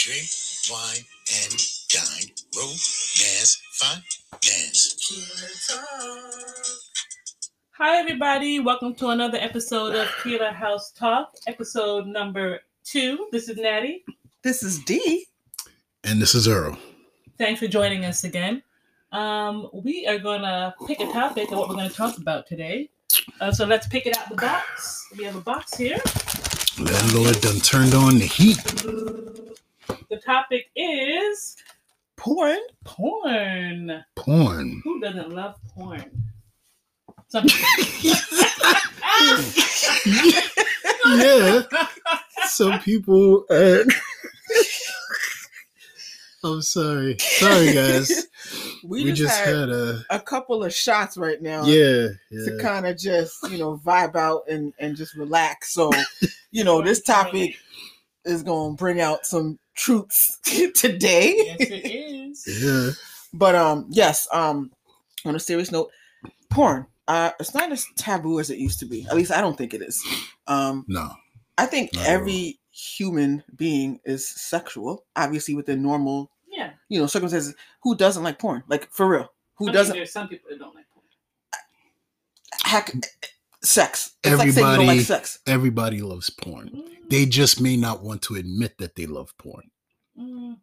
drink, wine, and dine. Romance, finance. Hi, everybody. Welcome to another episode of Keeler House Talk, episode number two. This is Natty. This is D. And this is Earl. Thanks for joining us again. Um, we are going to pick a topic of what we're going to talk about today. Uh, so let's pick it out the box. We have a box here. Landlord done turned on the heat. The topic is Porn. porn. Porn. Who doesn't love porn? Some people. yeah. Some people. Uh, I'm sorry. Sorry, guys. We, We, just, just had, had a. a couple of shots right now Yeah. to kind of just, you know, vibe out and, and just relax. So, you know, this topic is going to bring out some truths today. yes, it is. Yeah. But um, yes, um, on a serious note, porn. Uh, it's not as taboo as it used to be. At least I don't think it is. Um, No. I think Not every human being is sexual, obviously within normal, Yeah. you know, circumstances. Who doesn't like porn? Like for real? Who I doesn't? There's some people that don't like porn. Heck, sex. It's like saying you don't like Everybody- sex. Everybody loves porn. Mm, They just may not want to admit that they love porn. mm.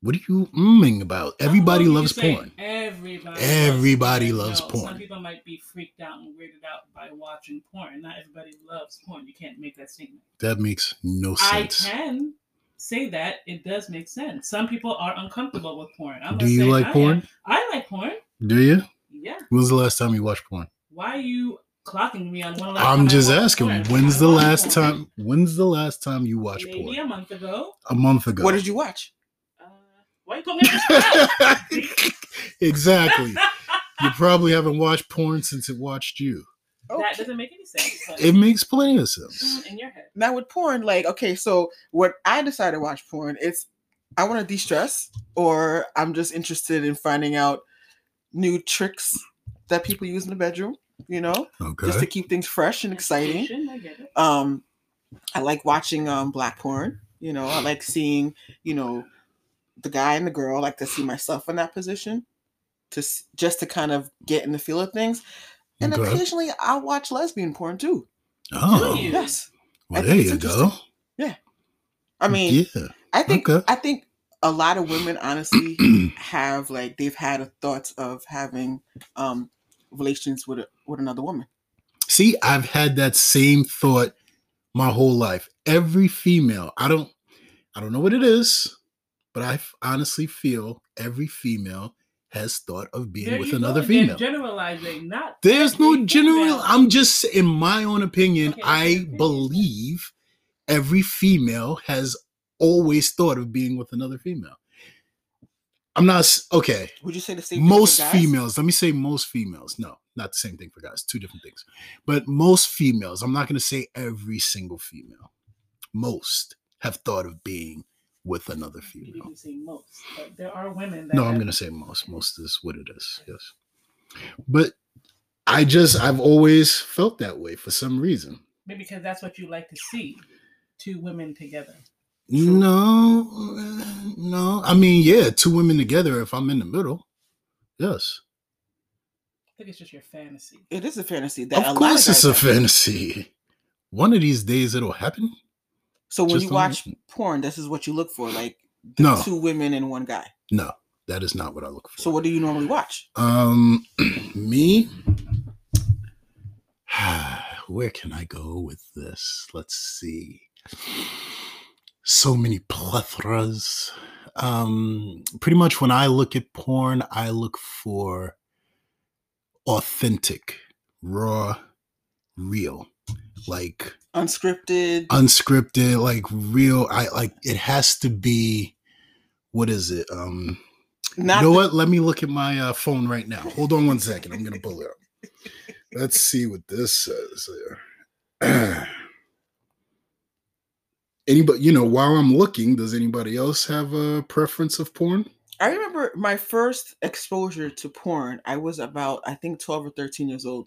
What are you umming about? Everybody I don't know loves porn. Everybody. Everybody loves loves porn. Some people might be freaked out and weirded out by watching porn. Not everybody loves porn. You can't make that statement. That makes no sense. I can say that it does make sense. Some people are uncomfortable with porn. I'm Do you say like I am. porn? I like porn. Do you? Yeah. When was the last time you watched porn? Why are you clocking me on one? last time I'm just asking. porn? When's the last time? When's the last time you watched Maybe porn? a month ago. A month ago. What did you watch? Uh, why you put me on exactly. You probably haven't watched porn since it watched you. That doesn't make any sense. It makes plenty of sense. in your head. Now with porn, like okay, so what I decided to watch porn, it's I want to de-stress, or I'm just interested in finding out new tricks that people use in the bedroom. You know, Okay. just to keep things fresh and exciting. Education, I get it. Um, I like watching um black porn. You know, I like seeing you know the guy and the girl. I like to see myself in that position, to just to kind of get in the feel of things. And Okay. occasionally, I watch lesbian porn too. Oh, Yes, well, there you go. Yeah, I mean, yeah. I think Okay. I think a lot of women honestly have like they've had a thoughts of having um relations with a, with another woman. See, I've had that same thought my whole life. Every female, I don't, I don't know what it is, but I f- honestly feel every female has thought of being There with you another go, again, female. Generalizing, not There's no general. female. I'm just, in my own opinion, Okay, I opinion. believe every female has always thought of being with another female. I'm not okay. Would you say the same? Most females, let me say most females. No, not the same thing for guys. Two different things. But most females, I'm not going to say every single female. Most have thought of being with another female. didn't say most, but there are women that. No, I'm going to say most. Most is what it is. Yes. But I just, I've always felt that way for some reason. maybe because that's what you like to see, two women together. No, uh, no. I mean, yeah, two women together if I'm in the middle. Yes. I think it's just your fantasy. It is a fantasy. That a Of lot course, it's guys a have. fantasy. One of these days it'll happen. So when just you don't- watch porn, this is what you look for, like the No. two women and one guy. No, that is not what I look for. So what do you normally watch? um, me. Where can I go with this? Let's see. So many plethoras. Um, pretty much when I look at porn, I look for authentic, raw, real, like Unscripted. unscripted, like real. I like it has to be. What is it? Um, Not you know the- what? Let me look at my uh, phone right now. Hold on one second. I'm gonna pull it up. Let's see what this says there. Anybody, you know, while I'm looking, does anybody else have a preference of porn? I remember my first exposure to porn. I was about, I think, 12 or 13 years old.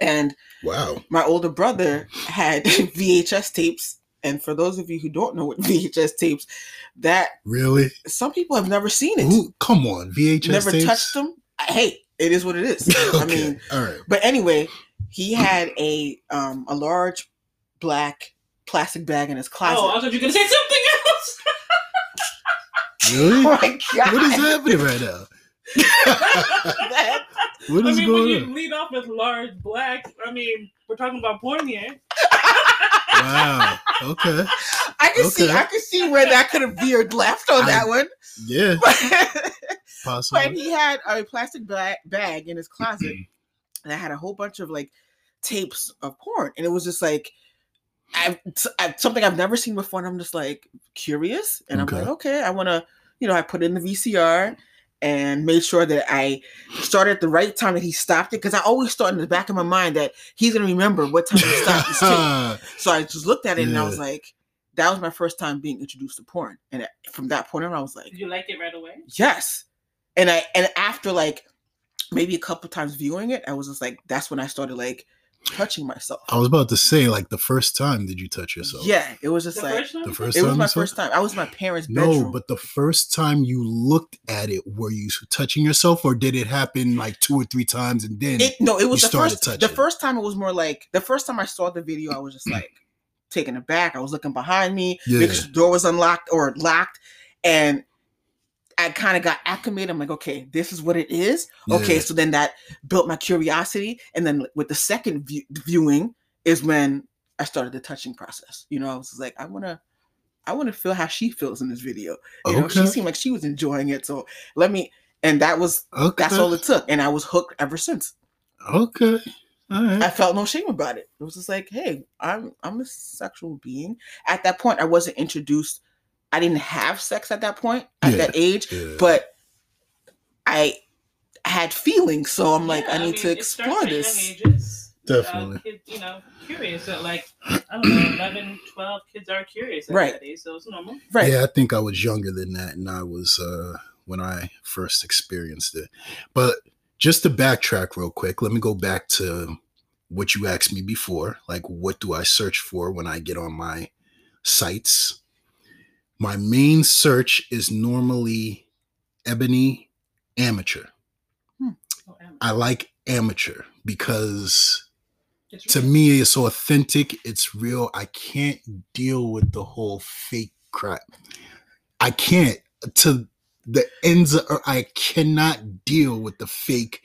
And Wow. my older brother had VHS tapes And for those of you who don't know what VHS tapes, that Really? some people have never seen it, Ooh, come on, VHS never tapes? touched them. Hey, it is what it is. I mean, all right. but anyway, he had a um a large black plastic bag in his closet. Oh, I thought you were gonna say something else. Really? Oh my god! what is happening right now? That- what I is mean, when going you on? lead off with large black, I mean, we're talking about porn here. Wow. Okay. I can see, I can see where that could have veered left on I- that one. Yeah, But, possibly. but he had a plastic bag, bag in his closet mm-hmm. that had a whole bunch of like tapes of porn, and it was just like. I, I something I've never seen before, and I'm just like curious, and Okay. I'm like, okay, I want to, you know, I put it in the VCR and made sure that I started at the right time that he stopped it because I always thought in the back of my mind that he's gonna remember what time he stopped this tape. So I just looked at it and I was like, that was my first time being introduced to porn, and from that point on, I was like, Did you like it right away? yes, and I and after like maybe a couple times viewing it, I was just like, that's when I started like touching myself. I was about to say, like the first time did you touch yourself? Yeah, it was just The like first one? The first it time. was my first time. I was in my parents' No, bedroom. but the first time you looked at it, were you touching yourself, or did it happen like two or three times and then? It no, it was You the started first. The first time it was more like the first time I saw the video, I was just like taken aback. I was looking behind me, Yeah. making sure the door was unlocked or locked, and I kind of got acclimated. I'm like, okay, this is what it is. Okay, so then that built my curiosity, and then with the second view- viewing is when I started the touching process. You know, I was like, I want to. I want to feel how she feels in this video. You know, she seemed like she was enjoying it. So let me, and that was okay. that's all it took, and I was hooked ever since. Okay. Right. I felt no shame about it. It was just like, hey, I'm I'm a sexual being. At that point, I wasn't introduced. I didn't have sex at that point at Yeah, that age, Yeah. but I had feelings. So I'm like, Yeah, I need mean, to explore at this. ages. Definitely. Uh, kids, you know, curious. At like, I don't know, 11, 12, kids are curious at Right. that age, so it's normal. Right. Yeah, I think I was younger than that, and I was uh when I first experienced it. But just to backtrack real quick, let me go back to what you asked me before. Like, what do I search for when I get on my sites? My main search is normally ebony amateur. Oh, Emma. I like amateur because It's to real. me it's authentic it's real i can't deal with the whole fake crap i can't to the ends of i cannot deal with the fake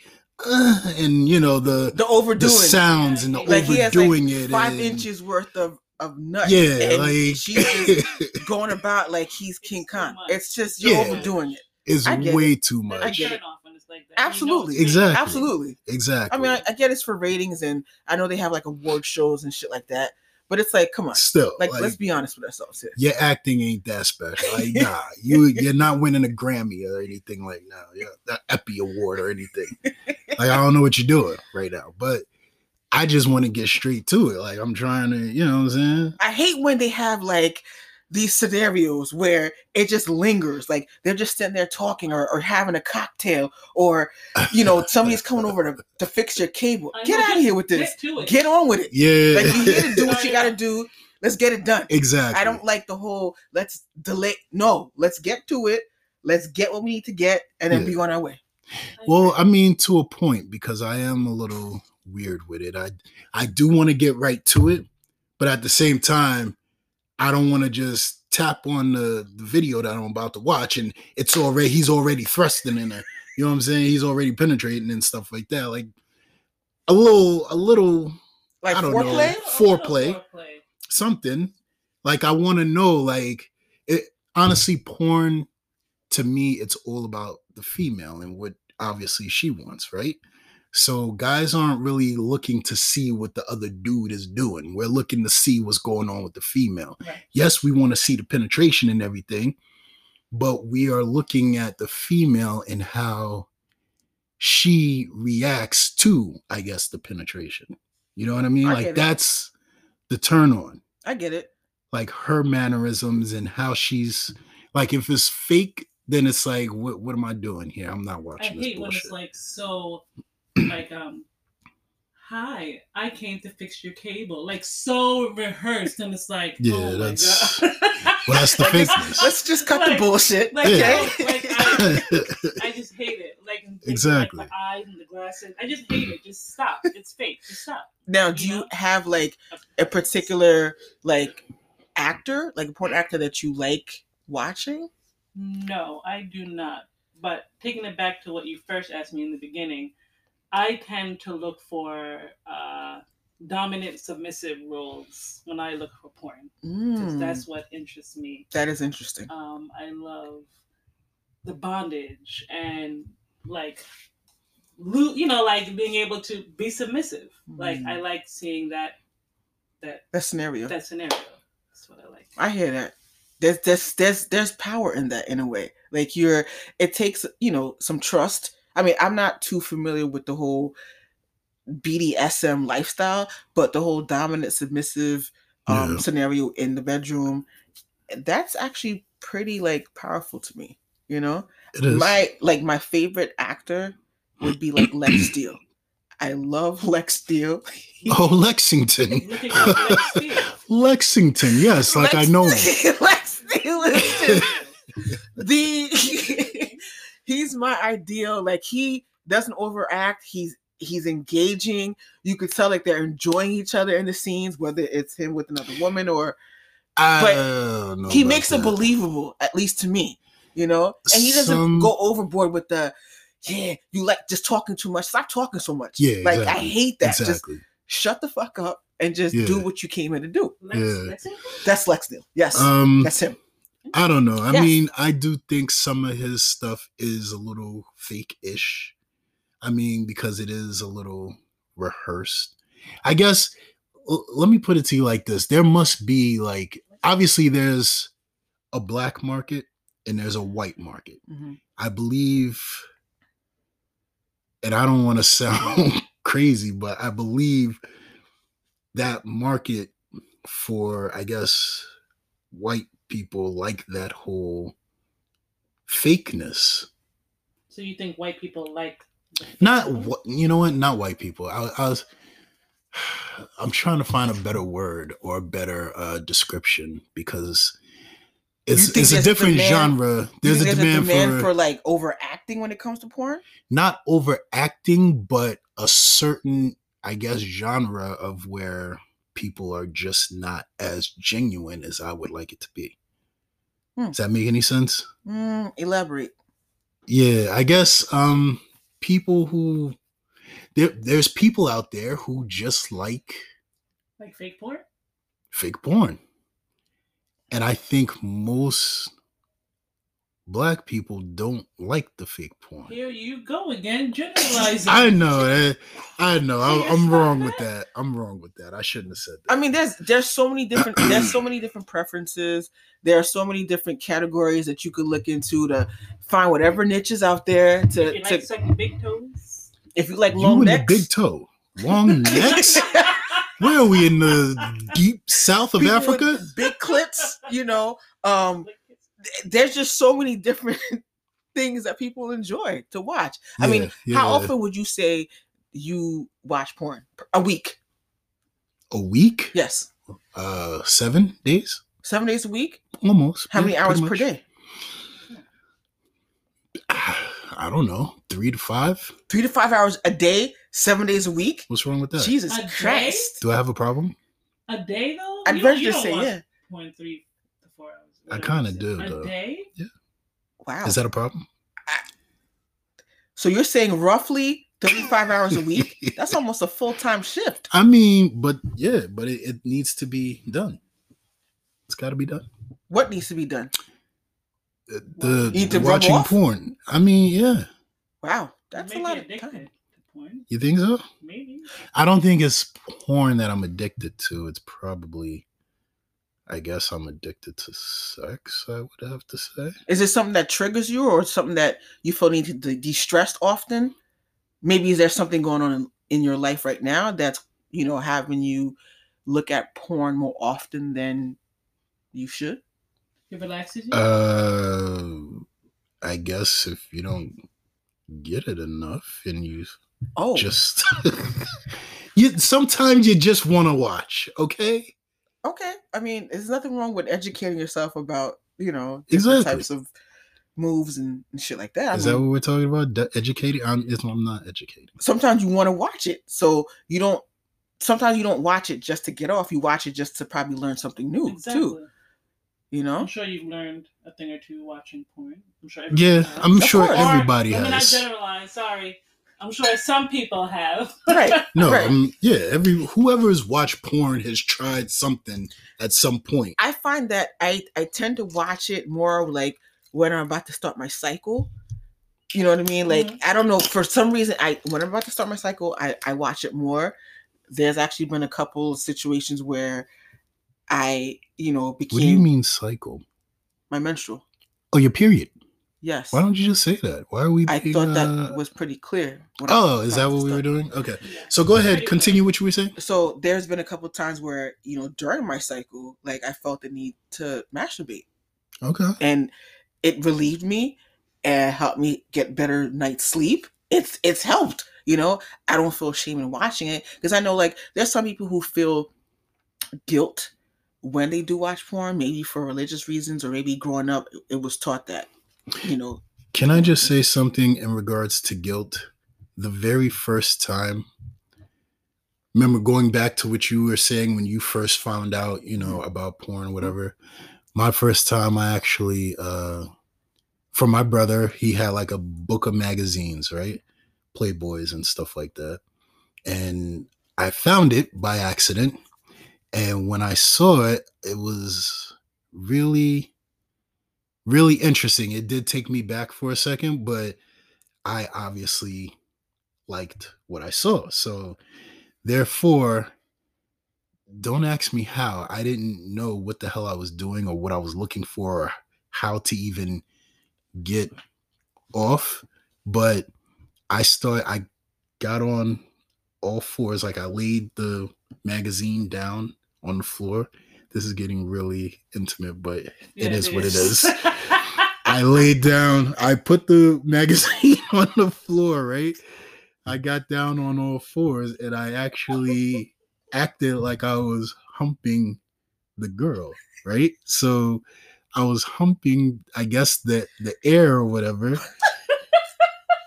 uh, and you know the The overdoing. the sounds and the Like he has, like, overdoing it five and- inches worth of of nuts. yeah and like she's just going about like he's King too Kong. It's just you're Yeah. overdoing it. it's I get way too much. I get it. off when it's like that. You know Absolutely. Exactly. Absolutely. exactly I mean, I, I get it's for ratings, and I know they have like award shows and shit like that. But it's like, come on, still like, like, let's be honest with ourselves here. your acting ain't that special. Like, nah, you you're not winning a Grammy or anything like that. Yeah, the Epi Award or anything. Like, I don't know what you're doing right now, but I just want to get straight to it. Like, I'm trying to, you know what I'm saying? I hate when they have like these scenarios where it just lingers, like they're just sitting there talking or, or having a cocktail, or you know, somebody's coming over to, to fix your cable. I Get know, out of here with this. Get to it. Get on with it. Yeah, Like you here to do what you gotta do. Let's get it done. exactly. I don't like the whole let's delay. No, let's get to it. Let's get what we need to get and then Yeah. be on our way. Well, I mean, to a point, because I am a little weird with it. I I do want to get right to it, but at the same time, I don't want to just tap on the, the video that I'm about to watch and it's already he's already thrusting in there. You know what I'm saying? He's already penetrating and stuff like that. Like a little, a little Like I don't know. foreplay. Little foreplay. foreplay. something. Like I want to know, like it honestly, porn to me, it's all about the female and what obviously she wants, right? So guys aren't really looking to see what the other dude is doing. We're looking to see what's going on with the female. Right. Yes, we want to see the penetration and everything, but we are looking at the female and how she reacts to, I guess, the penetration. You know what I mean? I like that's the turn on I get it. like her mannerisms and how she's like if it's fake then it's like what what am i doing here i'm not I watching this hate when it's like so, like um, "Hi, I came to fix your cable." Like so rehearsed, and it's like, Yeah, oh that's- Well, that's the Let's- Let's just cut the bullshit. like, Yeah. so, like, I, I just hate it. Like Exactly. like, the eyes and the glasses. I just hate it. Just stop. It's fake. Just stop. Now, do You you know? have like a particular like actor, like a porn actor that you like watching? No, I do not. But taking it back to what you first asked me in the beginning, I tend to look for uh, dominant, submissive roles when I look for porn. 'cause Mm, That's what interests me. that is interesting. Um, I love the bondage and like, you know, like being able to be submissive. Like Mm. I like seeing that that That scenario. that scenario. That's what I like. I hear that. There's there's there's there's power in that in a way. Like you're it takes, you know, some trust. I mean, I'm not too familiar with the whole BDSM lifestyle, but the whole dominant submissive um Yeah. scenario in the bedroom, that's actually pretty like powerful to me, you know? It is. My like my favorite actor would be like Lex Steele. I love Lex Steele. oh, Lexington. Look at you, Lex Steele. Lexington, yes, like I know him. Lex Steele is just the he's my ideal. Like he doesn't overact. He's he's engaging. You could tell like they're enjoying each other in the scenes, whether it's him with another woman or I don't know he about makes it believable, at least to me. You know, and he doesn't Some- go overboard with the yeah, you like just talking too much. Stop talking so much. Yeah, like I hate that. Just Exactly. shut the fuck up and just do what you came here to do. Lex, Yeah. Lexington? That's Lex Steele. Yes, Um, that's him. I don't know. I mean, I do think some of his stuff is a little fake-ish. I mean, because it is a little rehearsed. I guess l- let me put it to you like this. There must be like obviously there's a black market and there's a white market. Mhm. I believe and I don't want to sound crazy, but I believe that market for I guess white people like that whole fakeness. So you think white people like Not ones? wh- you know what? Not white people. I, I was. I'm trying to find a better word or a better uh, description because it's it's a different demand- genre. There's a think demand, demand for, for like overacting when it comes to porn. not overacting, but a certain, I guess, genre of where people are just not as genuine as I would like it to be. Hmm. Does that make any sense? Mm, elaborate. Yeah, I guess um people who there there's people out there who just like like fake porn? fake porn. And I think most black people don't like the fake porn. Here you go again, generalizing. I know, I know. I, I'm wrong not with that. that. I'm wrong with that. I shouldn't have said that. I mean, there's there's so many different there's so many different preferences. There are so many different categories that you could look into to find whatever niches out there. To, You to like sucking big toes? if you like you long and necks, the big toe, long necks. Where are we in the deep south of people Africa? big clits. You know, um, th- there's just so many different things that people enjoy to watch. I mean, Yeah, how often would you say you watch porn a week? A week? Yes, Uh, seven days, seven days a week. almost. How Yeah, many hours per day? I don't know, three to five. Three to five hours a day, seven days a week. What's wrong with that? Jesus A day? Christ! Do I have a problem? A day though? I'd You don't- venture you to don't say watch yeah. Point three to four hours. I kinda do, A though. day? Wow. Is that a problem? so you're saying roughly 35 hours a week? That's almost a full time shift. I mean, but yeah, but it, it needs to be done. It's got to be done. What needs to be done? Uh, The, need to the watching porn. I mean, yeah. Wow, that's a lot of time. porn. You think so? Maybe. I don't think it's porn that I'm addicted to. It's probably, I guess I'm addicted to sex. I would have to say. Is it something that triggers you, or something that you feel need to de- de-stressed often? Maybe is there something going on in, in your life right now that's you know having you look at porn more often than you should? It relaxes you. Uh, I guess if you don't get it enough and you Oh, just You sometimes you just want to watch, okay? Okay. I mean, there's nothing wrong with educating yourself about, you know, different Exactly. types of moves and, and shit like that. Is I Is that what we're talking about? De- educating? I'm, it's- I'm not educating. sometimes you want to watch it. So you don't sometimes you don't watch it just to get off. You watch it just to probably learn something new Exactly. too. You know? I'm sure you've learned a thing or two watching porn. I'm sure. Yeah, has. I'm Of sure course. Or, everybody Let me not has. generalize. Sorry. I'm sure some people have. Right. No, Right. um, yeah, every whoever's watched porn has tried something at some point. I find that I I tend to watch it more like when I'm about to start my cycle. You know what I mean? Like Mhm. I don't know for some reason I when I'm about to start my cycle I I watch it more. There's actually been a couple of situations where I you know became What do you mean cycle? my menstrual. Oh, your period. Yes. Why don't you just say that? Why are we? I being, thought uh, that was pretty clear. I Oh, is that what we were doing? Okay. So go ahead, continue what you were saying. So there's been a couple times where you know during my cycle, like I felt the need to masturbate, Okay. and it relieved me and helped me get better night's sleep. It's it's helped. You know, I don't feel shame in watching it because I know like there's some people who feel guilt when they do watch porn, maybe for religious reasons or maybe growing up it was taught that, you know, Can I just say something in regards to guilt? The very first time, remember going back to what you were saying when you first found out, you know, about porn, whatever. My first time, I actually, uh, for my brother, he had like a book of magazines, right? Playboys and stuff like that. And I found it by accident. And when I saw it, it was really, really interesting. It did take me back for a second, but I obviously liked what I saw. So, therefore, don't ask me how. I didn't know what the hell I was doing or what I was looking for or how to even get off. But I start I got on all fours, like I laid the magazine down on the floor. This is getting really intimate, but Yeah, is what it is. I laid down, I put the magazine on the floor, right? I got down on all fours and I actually acted like I was humping the girl, right? So I was humping, I guess, the the air or whatever.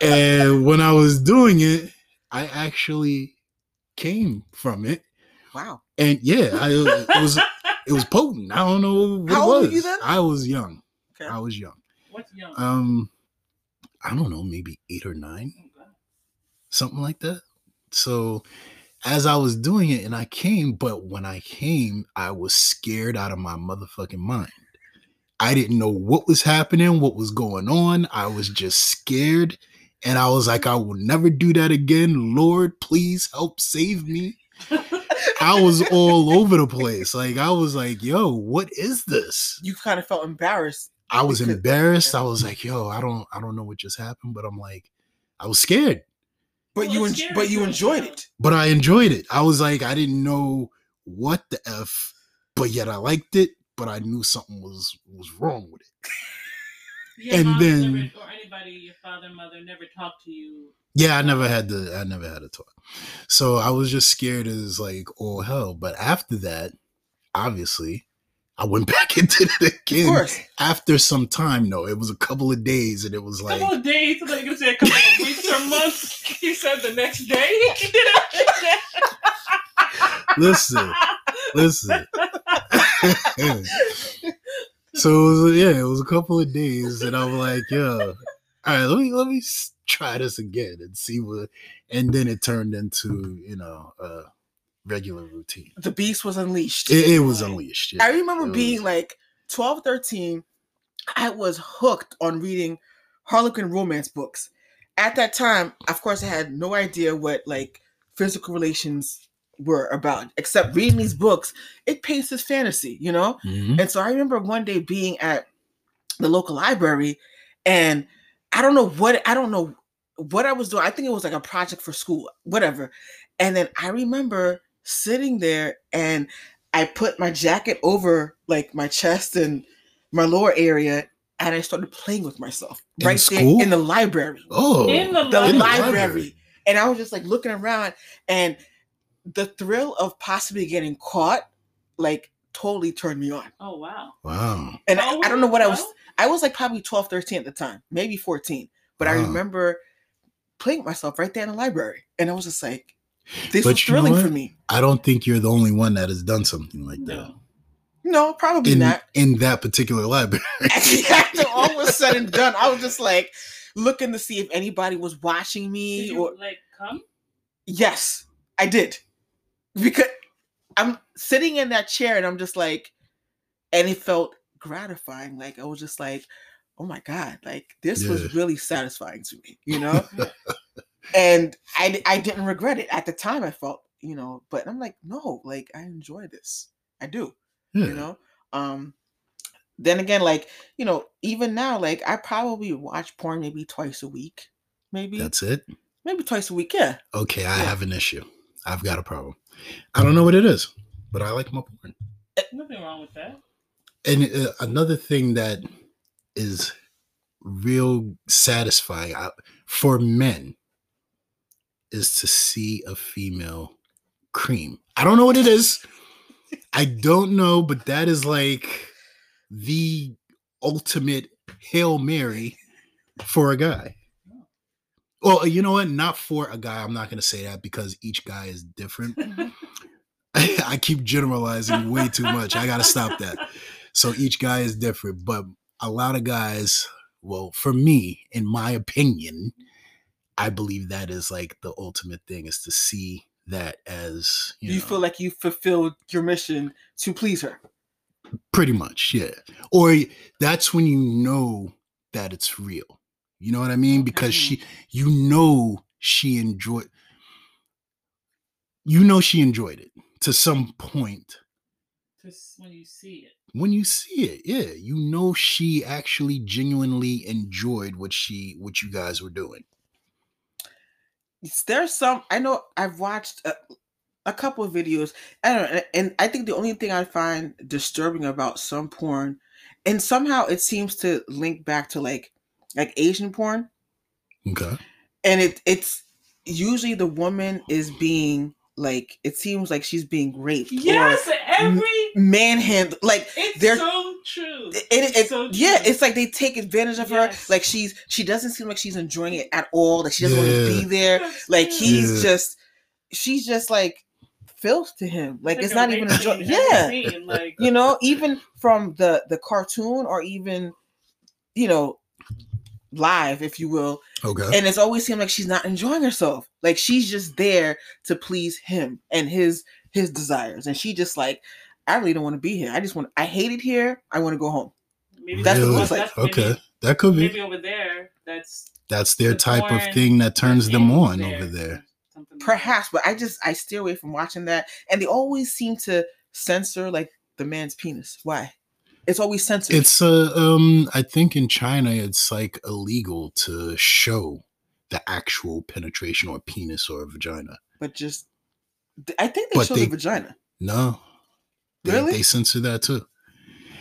and when I was doing it, I actually came from it. wow. And yeah, I it was it was potent. I don't know what How it old were you then? I was young. Okay. I was young. What's young? Um, I don't know, maybe eight or nine, God. something like that. So, as I was doing it, and I came, but when I came, I was scared out of my motherfucking mind. I didn't know what was happening, what was going on. I was just scared, and I was like, I will never do that again. Lord, please help save me. I was all over the place. Like I was like, yo, what is this? You kind of felt embarrassed. I was Because- embarrassed. I was like, yo, I don't I don't know what just happened, but I'm like, I was scared, But Well, you it's en- scary but you enjoyed it. but I enjoyed it. I was like, I didn't know what the F, but yet I liked it, but I knew something was was wrong with it. Your And mom then- never, or anybody, your father, mother, never talked to you. Yeah, I never had to I never had to talk. So I was just scared as like, oh hell. But after that, obviously, I went back into it Of again. course. After some time, though, it was a couple of days, and it was A like, couple of days, I thought you were a couple of weeks or months. You said the next day. You did it. listen, listen. so it was, yeah, it was a couple of days, and I'm like, yo, all right, let me let me try this again and see what. And then it turned into you know a regular routine. The beast was unleashed. It, it was unleashed. yeah. I remember It being was- like 12, 13. I was hooked on reading Harlequin romance books. At that time, of course, I had no idea what like physical relations were about, except reading these books. It paints this fantasy, you know? Mhm. And so I remember one day being at the local library and I don't know what I don't know what I was doing. I think it was like a project for school, whatever. And then I remember sitting there and I put my jacket over like my chest and my lower area and I started playing with myself In right school? there in the library Oh, In the the In the library. library. And I was just like looking around and the thrill of possibly getting caught, like totally turned me on. Oh wow. Wow. And I, I don't know what I was. I was like probably 12, 13 at the time, maybe 14. But I remember playing myself right there in the library. And I was just like, this But was you know thrilling for me. I don't think you're the only one that has done something like that. No. No, probably In, not. in that particular library. After all was said and done, I was just like looking to see if anybody was watching me Did you or like come? yes, I did. Because I'm sitting in that chair and I'm just like, and it felt gratifying. Like I was just like, oh my God, like this Yeah. was really satisfying to me, you know? and I I didn't regret it. At the time I felt, you know, but I'm like, no, like I enjoy this. I do Yeah. you know um then again like you know even now like i probably watch porn maybe twice a week maybe That's it. maybe twice a week yeah Okay, I Yeah. have an issue. I've got a problem. I don't know what it is, but I like my porn. Nothing wrong with that. And uh, another thing that is real satisfying uh, for men is to see a female cream. I don't know what it is. I don't know, but that is like the ultimate Hail Mary for a guy. Well, you know what? Not for a guy. I'm not going to say that because each guy is different. Mm-hmm. I keep generalizing way too much. I got to stop that. So each guy is different, but a lot of guys, well, for me, in my opinion, I believe that is like the ultimate thing is to see that as you, you, know, feel like you fulfilled your mission to please her pretty much, yeah. Or that's when you know that it's real. You know what I mean? Because she, you know, she enjoyed. You know, she enjoyed it to some point. Just when you see it. when you see it yeah you know she actually genuinely enjoyed what she what you guys were doing It's- there's some i know i've watched a, a couple of videos i don't know and i think the only thing i find disturbing about some porn and somehow it seems to link back to like like asian porn okay and it it's usually the woman is being like it seems like she's being raped Yes, every or manhandled like it's they're- so true. it, it, it- so yeah true. it's like they take advantage of Yes. her like she's she doesn't seem like she's enjoying it at all like she doesn't want to be there That's like true. he's Yeah. just she's just like filth to him like it's, not even enjoy- scene every yeah scene, like you know even from the the cartoon or even you know live if you will. Okay. And it's always seemed like she's not enjoying herself. Like she's just there to please him and his his desires. And she just like i really don't want to be here. I just want i hate it here. I want to go home. Maybe that's that's, what it Really? like. that's maybe, okay that could be. maybe over there. That's that's their the type of thing that turns them is on over there. Something perhaps but i just i steer away from watching that. And they always seem to censor like the man's penis. Why it's always censored. It's uh um i think in china it's like illegal to show the actual penetration or penis or vagina. But just i think they But show they- the vagina. No. They, Really? they censor that too.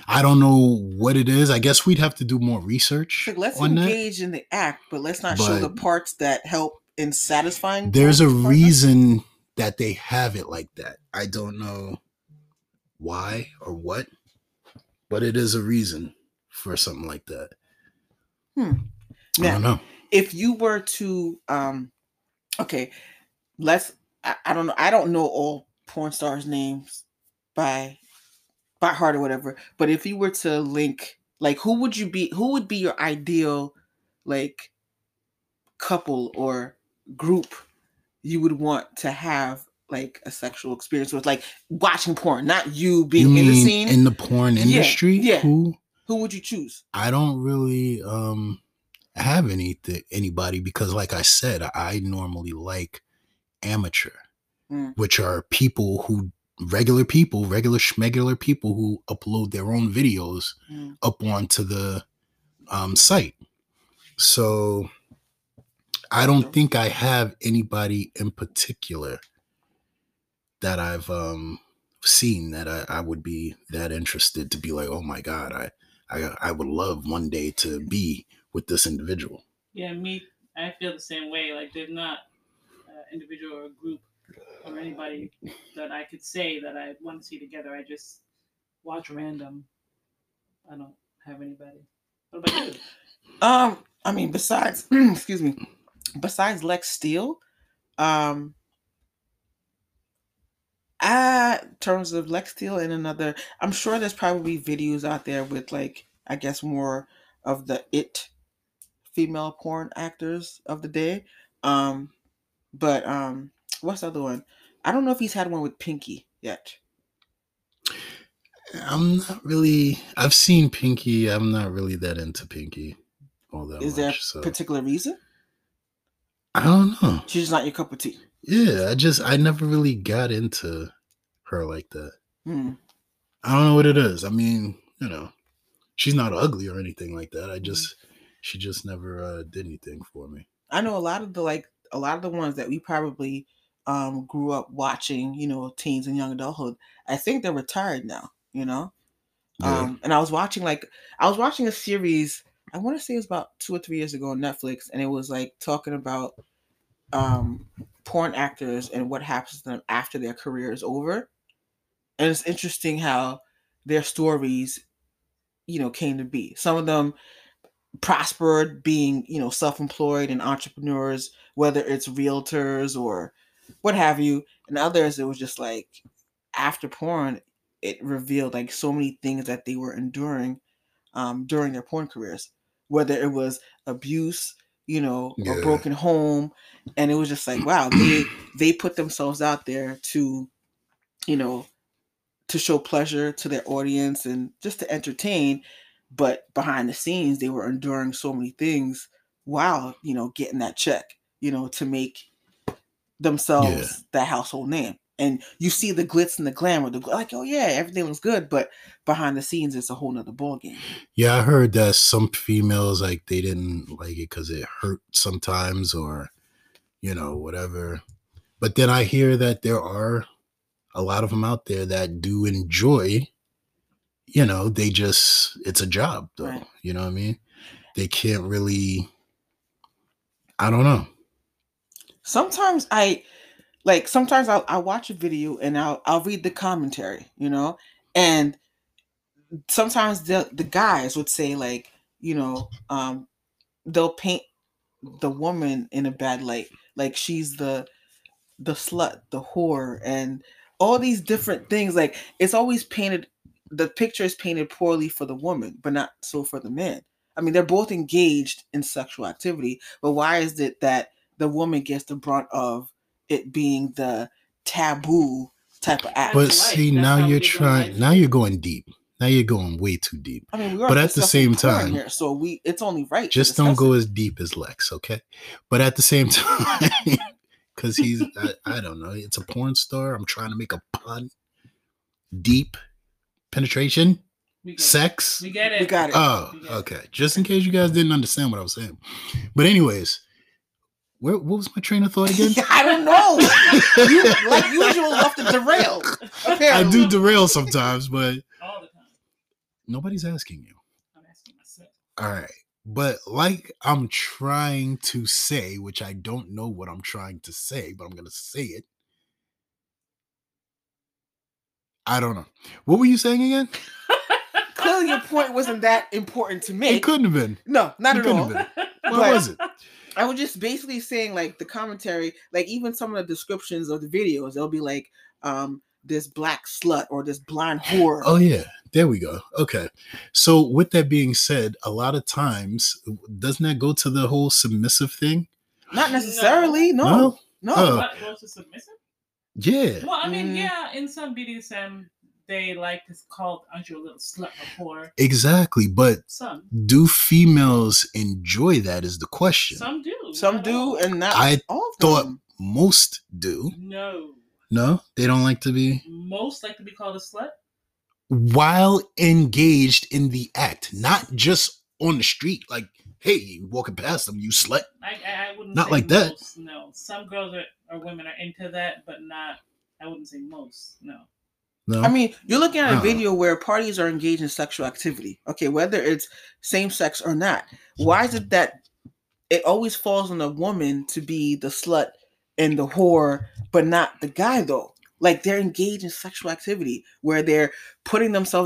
I don't know what it is. I guess we'd have to do more research like let's on that. engage in the act but let's not show the parts that help in satisfying there's a reason that they have it like that. I don't know why or what, but it is a reason for something like that. I Now, don't know. if you were to um okay let's I, I don't know i don't know all porn stars names by by heart or whatever but if you were to link like who would you be who would be your ideal like couple or group you would want to have like a sexual experience with like watching porn not you You being in the scene in the porn industry? yeah. Who who would you choose I don't really um have any anybody because, like I said, I normally like amateur, Mm. which are people who regular people, regular schmegular people who upload their own videos Mm. up onto the um, site. So I don't think I have anybody in particular that I've um, seen that I, I would be that interested to be like, oh my god, I, I I would love one day to be with this individual. Yeah, me. I feel the same way. Like there's not uh, individual or group or anybody that I could say that I want to see together. I just watch random. I don't have anybody. What about you? Um, I mean, besides, excuse me, besides Lex Steele, um, uh, in terms of Lex Steele and another, I'm sure there's probably videos out there with like, I guess more of the it female porn actors of the day. Um, but um, what's the other one? I don't know if he's had one with Pinky yet. I'm not really. I've seen Pinky. I'm not really that into Pinky all that Is much. there a so particular reason? I don't know. She's just not your cup of tea. Yeah, I just I never really got into her like that. Hmm. I don't know what it is. I mean, you know, she's not ugly or anything like that. I Mm-hmm. just she just never uh, did anything for me. I know a lot of the like a lot of the ones that we probably um grew up watching, you know, teens and young adulthood. I think they're retired now, you know. Yeah. Um and I was watching like I was watching a series, I want to say it was about 2 or 3 years ago on Netflix and it was like talking about um porn actors and what happens to them after their career is over. And it's interesting how their stories you know came to be. Some of them prospered being you know self-employed and entrepreneurs whether it's realtors or what have you and others it was just like after porn it revealed like so many things that they were enduring um, during their porn careers whether it was abuse you know a Yeah. broken home and it was just like wow they they put themselves out there to you know to show pleasure to their audience and just to entertain but behind the scenes they were enduring so many things while you know getting that check you know to make themselves that household name. And you see the glitz and the glamour the like oh yeah everything was good but behind the scenes it's a whole nother ballgame. Yeah, I heard that some females like they didn't like it because it hurt sometimes or you know whatever. But then I hear that there are a lot of them out there that do enjoy. You know, they just it's a job though. Right. You know what I mean? They can't really. I don't know. sometimes i like sometimes I'll, I'll watch a video and I'll, I'll read the commentary you know and sometimes the the guys would say like you know um they'll paint the woman in a bad light like she's the the slut the whore and all these different things like it's always painted the picture is painted poorly for the woman but not so for the man i mean they're both engaged in sexual activity but why is it that the woman gets the brunt of it being the taboo type of act But see, That's now you're we live in trying. life. Now you're going deep. Now you're going way too deep. I mean, we are But at the same time- here, so we it's only right. Just don't go it. as deep as Lex, okay? But at the same time, because he's, I, I don't know, it's a porn star. I'm trying to make a pun. Deep penetration, We get, sex. we get it. We got it. Oh, We it. okay. Just in case you guys didn't understand what I was saying. But anyways, where what was my train of thought again? I don't know. you, like usual, love to derail. I do derail sometimes, but All the time. nobody's asking you. I'm asking myself. All right. But like I'm trying to say, which I don't know what I'm trying to say, but I'm going to say it. I don't know. What were you saying again? Clearly, your point wasn't that important to me. It couldn't have been. No, not it at all. What But- was it? I was just basically saying, like the commentary, like even some of the descriptions of the videos, they'll be like, um, this black slut or this blind whore. Oh yeah, there we go. Okay. So with that being said, a lot of times doesn't that go to the whole submissive thing? Not necessarily. No, no. No? What goes to submissive? Yeah. Well, I mean, Mm. yeah, in some BDSM, they like to call, aren't you a little slut or whore? Exactly. But Some. do females enjoy that is the question. Some do. Some do, all. and not I all thought- them. Most do. No. No, they don't like to be Most like to be called a slut. while engaged in the act, not just on the street. Like, hey, you walking past them, you slut. I, I, I wouldn't Not say like that. No. Some girls are, or women are into that, but not, I wouldn't say most. No. No, I mean, you're looking at a Uh-uh. video where parties are engaged in sexual activity. Okay, whether it's same sex or not. Why is it that it always falls on a woman to be the slut and the whore, but not the guy though. Like they're engaged in sexual activity where they're putting themselves